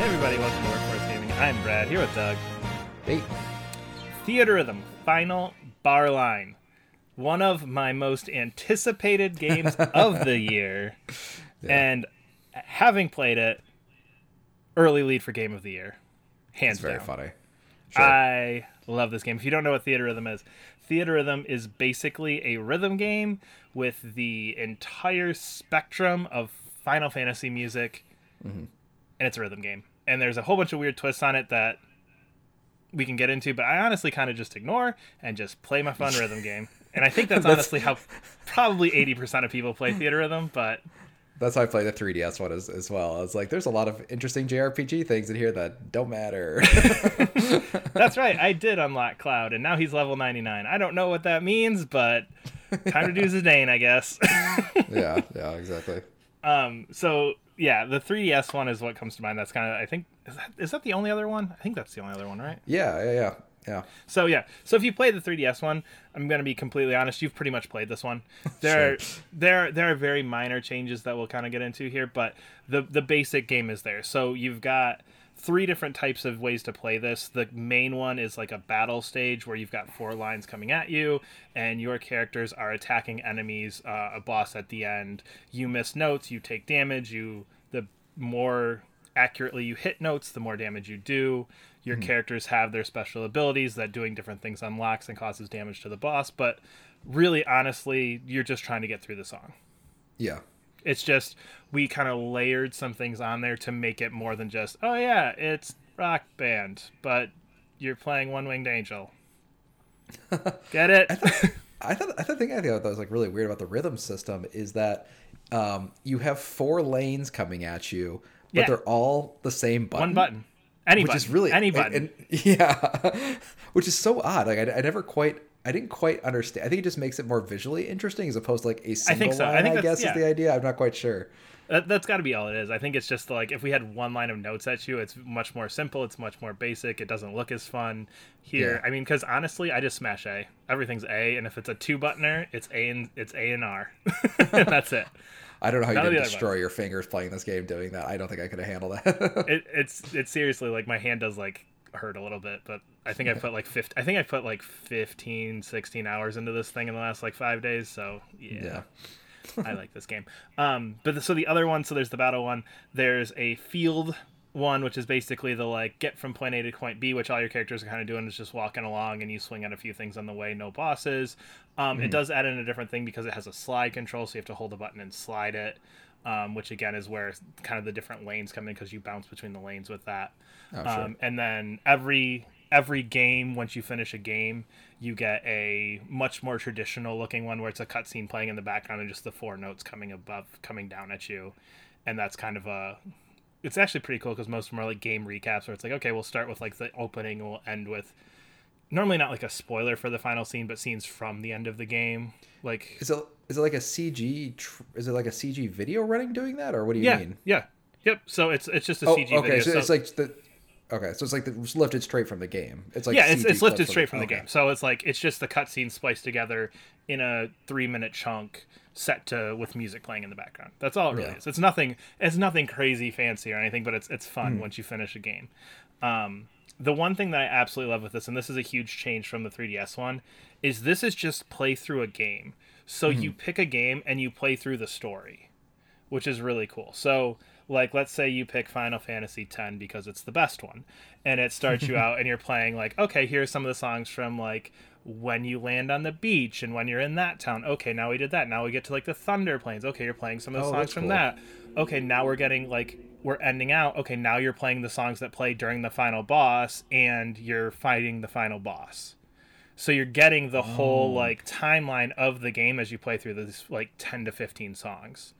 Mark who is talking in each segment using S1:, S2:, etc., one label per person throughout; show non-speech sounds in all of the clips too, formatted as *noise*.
S1: Hey everybody, welcome to Workforce Gaming. I'm Brad, here with Doug.
S2: Hey,
S1: Theatrhythm, Final Bar Line. One of my most anticipated games *laughs* of the year. And having played it, early lead for Game of the Year. Hands
S2: it's very
S1: down.
S2: funny. Sure.
S1: I love this game. If you don't know what Theatrhythm is, Theatrhythm is basically a rhythm game with the entire spectrum of Final Fantasy music,
S2: Mm-hmm.
S1: and it's a rhythm game. And there's a whole bunch of weird twists on it that we can get into, but I honestly kind of just ignore and just play my fun rhythm game. And I think that's, *laughs*
S2: That's-
S1: honestly how probably 80% of people play Theatrhythm, but
S2: That's how I play the 3DS one as, as well. I was like, there's a lot of interesting JRPG things in here that don't matter. *laughs*
S1: That's right. I did unlock Cloud, and now he's level 99. I don't know what that means, but time to do *laughs* Zidane, I guess.
S2: yeah, yeah, exactly.
S1: um, so yeah, the 3DS one is what comes to mind. That's kind of I think is that is that the only other one? I think that's the only other one, right?
S2: Yeah, yeah, yeah, yeah.
S1: So yeah, so if you play the 3DS one, I'm gonna be completely honest. You've pretty much played this one. *laughs* There, there, there are very minor changes that we'll kind of get into here, but the the basic game is there. So you've got three different types of ways to play this. The main one is like a battle stage where you've got four lines coming at you, and your characters are attacking enemies. Uh, a boss at the end. You miss notes, you take damage. You the more accurately you hit notes, the more damage you do. Your characters have their special abilities that doing different things unlocks and causes damage to the boss, but really honestly, you're just trying to get through the song.
S2: Yeah.
S1: It's just we kind of layered some things on there to make it more than just, oh yeah, it's rock band, but you're playing One Winged Angel. *laughs* Get it?
S2: I thought I thought the thing I thought that was like really weird about the rhythm system is that um, you have four lanes coming at you, but
S1: Yeah.
S2: they're all the same button.
S1: One button. Any
S2: which
S1: button.
S2: is really
S1: any
S2: and-
S1: button.
S2: and- *laughs* yeah, which is so odd. Like I, I never quite, I didn't quite understand. I think it just makes it more visually interesting as opposed to like a single I
S1: think so. I
S2: line. I,
S1: think that's-
S2: guess
S1: yeah.
S2: is the idea. I'm not quite sure.
S1: That, that's got to be all it is. I think it's just like if we had one line of notes at you, it's much more simple. It's much more basic. It doesn't look as fun here.
S2: Yeah.
S1: I mean, because honestly, I just smash A. Everything's A, and if it's a two buttoner, it's A and it's A and R. *laughs* and that's it. *laughs*
S2: I don't know how
S1: None
S2: you can destroy your fingers playing this game doing that. I don't think I could have handled that.
S1: it. *laughs* It's it's seriously like my hand does like hurt a little bit, but I think I put like 50, I think I put like 15, 16 hours into this thing in the last like five days. So yeah.
S2: yeah. *laughs*
S1: I like this game. Um, but the, so the other one, so there's the battle one. There's a field one, which is basically the like get from point A to point B, which all your characters are kind of doing is just walking along and you swing at a few things on the way, no bosses. Um, It does add in a different thing because it has a slide control, so you have to hold the button and slide it. Um, which again is where kind of the different lanes come in because you bounce between the lanes with that.
S2: Oh, sure.
S1: Um, and then every every game, once you finish a game, you get a much more traditional looking one where it's a cutscene playing in the background and just the four notes coming above, coming down at you, and that's kind of a. It's actually pretty cool because most of them are like game recaps where it's like, okay, we'll start with like the opening and we'll end with. Normally not like a spoiler for the final scene, but scenes from the end of the game. Like
S2: Is it is it like a CG? Tr- is it like a CG video running doing that, or what do you
S1: yeah,
S2: mean?
S1: yeah, yep. So it's it's just a
S2: Oh,
S1: CG
S2: okay.
S1: video.
S2: So,
S1: so-
S2: it's like the. Okay, so it's like the, it's lifted straight from the game. It's like
S1: yeah, it's, it's lifted straight from the
S2: okay.
S1: game. So it's like it's just the cutscene spliced together in a three minute chunk set to with music playing in the background. That's all it really
S2: Yeah.
S1: is. It's nothing it's nothing crazy fancy or anything, but it's it's fun
S2: Hmm.
S1: once you finish a game. Um, the one thing that I absolutely love with this, and this is a huge change from the 3DS one, is this is just play through a game. So
S2: Hmm.
S1: you pick a game and you play through the story which is really cool. So, like, let's say you pick Final Fantasy X because it's the best one, and it starts you *laughs* out, and you're playing like, okay, here's some of the songs from like when you land on the beach and when you're in that town. Okay, now we did that. Now we get to like the Thunder Plains. Okay, you're playing some of the
S2: Oh,
S1: songs from
S2: cool.
S1: that. Okay, now we're getting like we're ending out. Okay, now you're playing the songs that play during the final boss, and you're fighting the final boss. So you're getting the
S2: Oh.
S1: whole like timeline of the game as you play through this like 10 to 15 songs.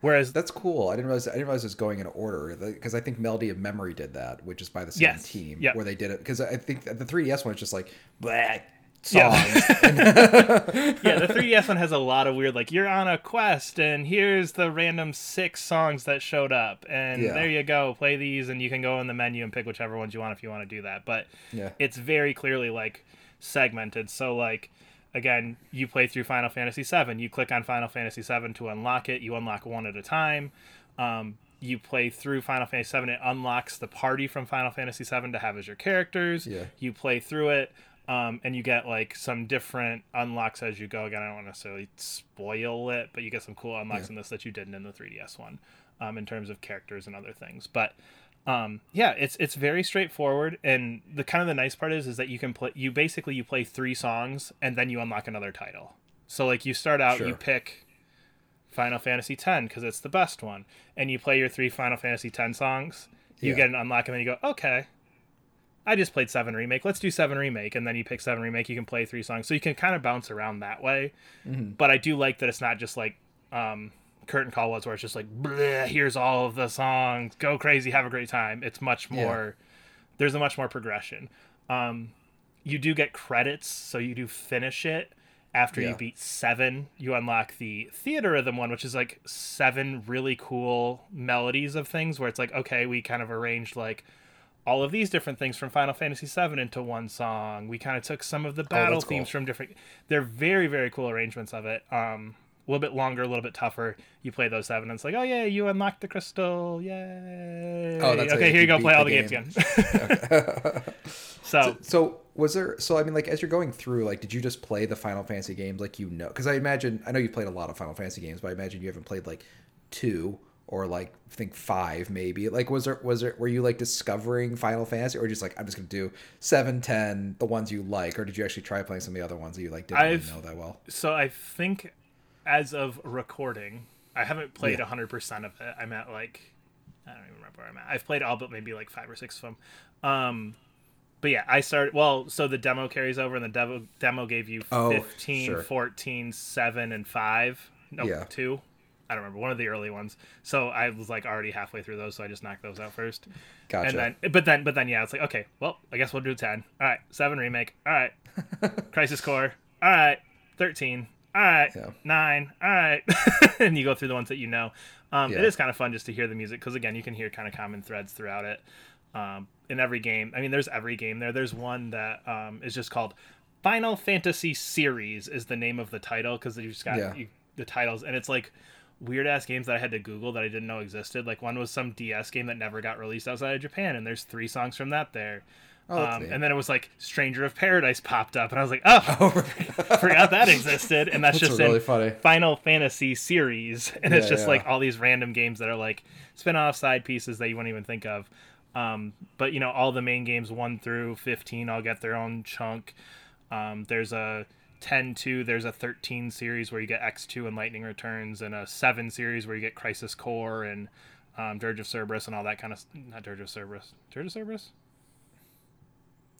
S1: Whereas
S2: That's cool. I didn't realize. I didn't realize it was going in order because I think Melody of Memory did that, which is by the same
S1: Yes.
S2: team,
S1: Yep.
S2: where they did it. Because I think the 3DS one is just like black. Songs. *laughs*
S1: yeah, the 3DS one has a lot of weird like you're on a quest and here's the random six songs that showed up and
S2: Yeah.
S1: there you go, play these and you can go in the menu and pick whichever ones you want if you want to do that. But
S2: Yeah.
S1: it's very clearly like segmented. So like again, you play through Final Fantasy VII. You click on Final Fantasy VII to unlock it. You unlock one at a time. Um, you play through Final Fantasy VII. It unlocks the party from Final Fantasy VII to have as your characters.
S2: Yeah.
S1: You play through it, um, and you get like some different unlocks as you go. Again, I don't want to necessarily spoil it, but you get some cool unlocks
S2: Yeah.
S1: in this that you didn't in the 3DS one, um, in terms of characters and other things. But um, yeah, it's it's very straightforward, and the kind of the nice part is is that you can play. You basically you play three songs, and then you unlock another title. So like you start out, you pick Final Fantasy X because it's the best one, and you play your three Final Fantasy X songs. You
S2: Yeah.
S1: get an unlock, and then you go, okay. I just played Seven Remake. Let's do Seven Remake, and then you pick Seven Remake. You can play three songs, so you can kind of bounce around that way.
S2: Mm-hmm.
S1: But I do like that it's not just like um, Curtain Call was, where it's just like, here's all of the songs, go crazy, have a great time. It's much
S2: Yeah.
S1: more. There's a much more progression. Um, you do get credits, so you do finish it after
S2: Yeah.
S1: you beat seven. You unlock the Theatrhythm one, which is like seven really cool melodies of things, where it's like, okay, we kind of arranged like all of these different things from Final Fantasy VII into one song. We kind of took some of the battle
S2: Oh, that's cool.
S1: themes from different. They're very very cool arrangements of it. Um, a little bit longer, a little bit tougher. You play those seven, and it's like, oh yeah, you unlocked the crystal, yay!
S2: Oh, that's
S1: okay.
S2: you
S1: Here you go, play all
S2: the
S1: the games
S2: game.
S1: again. *laughs* so
S2: So was there? So I mean, like as you're going through, like, did you just play the Final Fantasy games like you know? Because I imagine I know you've played a lot of Final Fantasy games, but I imagine you haven't played like two or like I think five maybe. Like, was there was there were you like discovering Final Fantasy, or just like I'm just gonna do seven, ten, the ones you like, or did you actually try playing some of the other ones that you like didn't really know that well?
S1: so I think as of recording, I haven't played
S2: Yeah.
S1: 100% of it. I'm at like I don't even remember where I'm at. I've played all but maybe like 5 or 6 of them. Um but yeah, I started well, so the demo carries over and the demo demo gave you
S2: Oh,
S1: 15,
S2: sure.
S1: 14, 7 and 5. No,
S2: Yeah.
S1: 2. I don't remember one of the early ones. So I was like already halfway through those, so I just knocked those out first.
S2: Gotcha.
S1: And then, but then, but then, yeah, it's like okay, well, I guess we'll do ten. All right, seven remake. All right, *laughs* Crisis Core. All right, thirteen. All right,
S2: Yeah.
S1: nine. All right, *laughs* and you go through the ones that you know. Um,
S2: Yeah.
S1: is kind of fun just to hear the music because again, you can hear kind of common threads throughout it. Um, in every game, I mean, there's every game there. There's one that um, is just called Final Fantasy Series is the name of the title because you just got
S2: Yeah.
S1: you, the titles, and it's like weird ass games that I had to Google that I didn't know existed. Like one was some DS game that never got released outside of Japan, and there's three songs from that there.
S2: Oh,
S1: um, and then it was like Stranger of Paradise popped up, and I was like, oh, *laughs* *laughs* forgot that existed, and that's,
S2: That's
S1: just
S2: really
S1: in
S2: funny.
S1: Final Fantasy series, *laughs* and it's just
S2: yeah.
S1: like all these random games that are like spin-off side pieces that you wouldn't even think of. Um, but you know, all the main games one through fifteen all get their own chunk. Um, there's a 10 2, there's a 13 series where you get X2 and Lightning Returns, and a 7 series where you get Crisis Core and um, Dirge of Cerberus and all that kind of. Not Dirge of Cerberus. Dirge of Cerberus?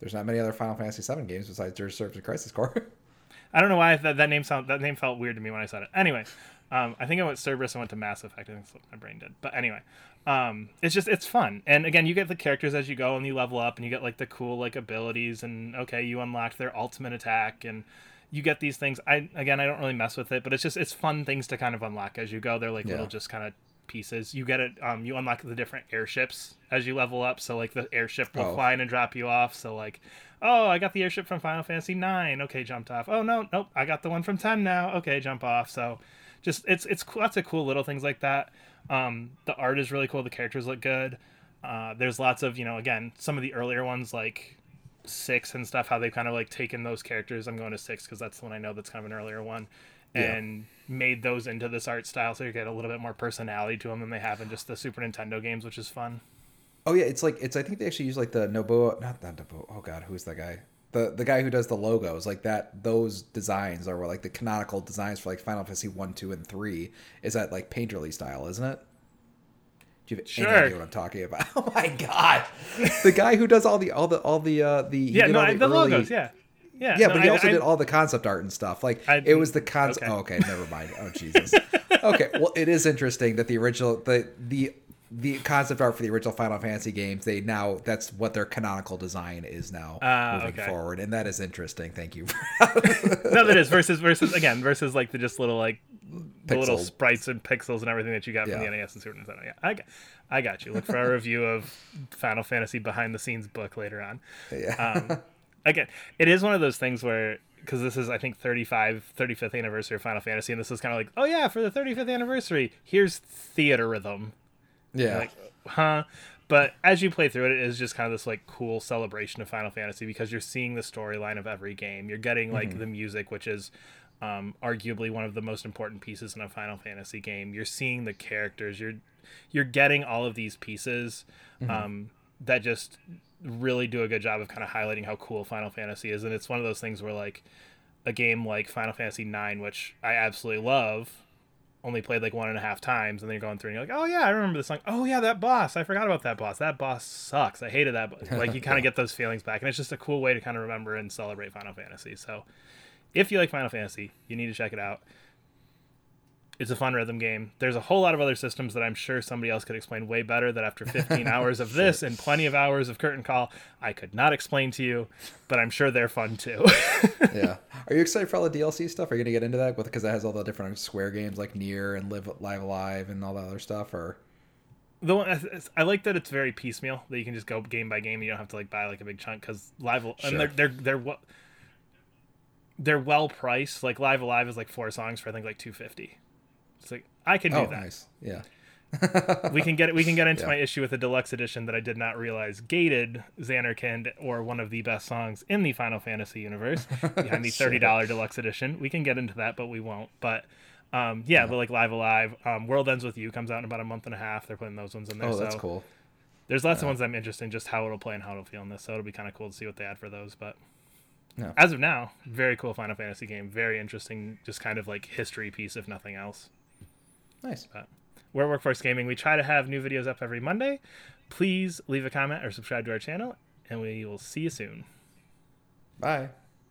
S2: There's not many other Final Fantasy 7 games besides Dirge of cerberus and Crisis Core. *laughs*
S1: I don't know why that, that name sound that name felt weird to me when I said it. Anyway, um, I think I went Cerberus and went to Mass Effect. I think that's what my brain did. But anyway, um, it's just it's fun. And again, you get the characters as you go and you level up and you get like the cool like abilities and okay, you unlocked their ultimate attack and you get these things. I again, I don't really mess with it, but it's just it's fun things to kind of unlock as you go. They're like
S2: Yeah.
S1: little just kind of pieces. You get it. Um, you unlock the different airships as you level up. So like the airship will
S2: Oh.
S1: fly in and drop you off. So like, oh, I got the airship from Final Fantasy Nine. Okay, jumped off. Oh no, nope, I got the one from Ten now. Okay, jump off. So just it's it's lots of cool little things like that. Um, the art is really cool. The characters look good. Uh, there's lots of you know again some of the earlier ones like six and stuff how they've kind of like taken those characters i'm going to six because that's the one i know that's kind of an earlier one
S2: Yeah.
S1: and made those into this art style so you get a little bit more personality to them than they have in just the super nintendo games which is fun
S2: Oh yeah, it's like it's. I think they actually use like the Nobuo, not not Nobuo. Oh god, who's that guy? The the guy who does the logos, like that. Those designs are like the canonical designs for like Final Fantasy one, two, and three. Is that like painterly style, isn't it? Do you have
S1: Sure.
S2: any idea what I'm talking about? *laughs* Oh my god, the guy who does all the all the all the uh the
S1: yeah no I, the
S2: early-
S1: logos yeah yeah
S2: Yeah,
S1: no,
S2: but he
S1: I-
S2: also
S1: I-
S2: did all the concept art and stuff. Like
S1: I-
S2: it was the concept.
S1: okay.
S2: Oh, okay, never mind. Oh Jesus. *laughs* okay, well, it is interesting that the original the the the concept art for the original Final Fantasy games they now that's what their canonical design is now
S1: Ah,
S2: moving
S1: okay.
S2: forward, and that is interesting. Thank you. *laughs*
S1: no that is versus versus again versus like the just little like the little sprites and pixels and everything that you got from the NES and Super Nintendo. Yeah, I got, I got you. Look for our review of Final Fantasy behind the scenes book later on.
S2: yeah.
S1: um, again, it is one of those things where because this is I think 35 35th anniversary of Final Fantasy and this is kind of like, oh yeah, for the 35th anniversary, here's Theatrhythm.
S2: Yeah.
S1: Like, huh? But as you play through it, it is just kind of this like cool celebration of Final Fantasy because you're seeing the storyline of every game. You're getting like the music, which is um, arguably one of the most important pieces in a Final Fantasy game. You're seeing the characters. You're you're getting all of these pieces um, that just really do a good job of kind of highlighting how cool Final Fantasy is. And it's one of those things where like a game like Final Fantasy IX, which I absolutely love, only played like one and a half times, and then you're going through and you're like, oh yeah, I remember this song. Oh yeah, that boss. I forgot about that boss. That boss sucks. I hated that. bo-" *laughs* Like you kind of get those feelings back, and it's just a cool way to kind of remember and celebrate Final Fantasy. So if you like Final Fantasy, you need to check it out. It's a fun rhythm game. There's a whole lot of other systems that I'm sure somebody else could explain way better. That after 15 *laughs* hours of this and plenty of hours of Curtain Call, I could not explain to you, but I'm sure they're fun too. *laughs* *laughs*
S2: yeah. Are you excited for all the DLC stuff? Are you gonna get into that because that has all the different Square games like NieR and Live Live Alive and all that other stuff? Or
S1: The one I- I like that it's very piecemeal that you can just go game by game. And you don't have to like buy like a big chunk because live and they're they're they're what they're well priced. Like Live Alive is like four songs for I think like two fifty. It's like I can do
S2: oh,
S1: that.
S2: nice. Yeah.
S1: We can get we can get into *laughs*
S2: Yeah.
S1: my issue with the deluxe edition that I did not realize gated Zanarkand or one of the best songs in the Final Fantasy universe *laughs* behind the thirty dollar deluxe edition. We can get into that, but we won't. But um, yeah, but like Live Alive, um, World Ends with You comes out in about a month and a half. They're putting those ones in there.
S2: Oh, that's
S1: so
S2: cool.
S1: there's lots of ones I'm interested in just how it'll play and how it'll feel in this. So it'll be kind of cool to see what they add for those. But
S2: Yeah.
S1: as of now, very cool Final Fantasy game. Very interesting, just kind of like history piece, if nothing else.
S2: Nice.
S1: We're Workforce Gaming. We try to have new videos up every Monday. Please leave a comment or subscribe to our channel, and we will see you soon.
S2: Bye.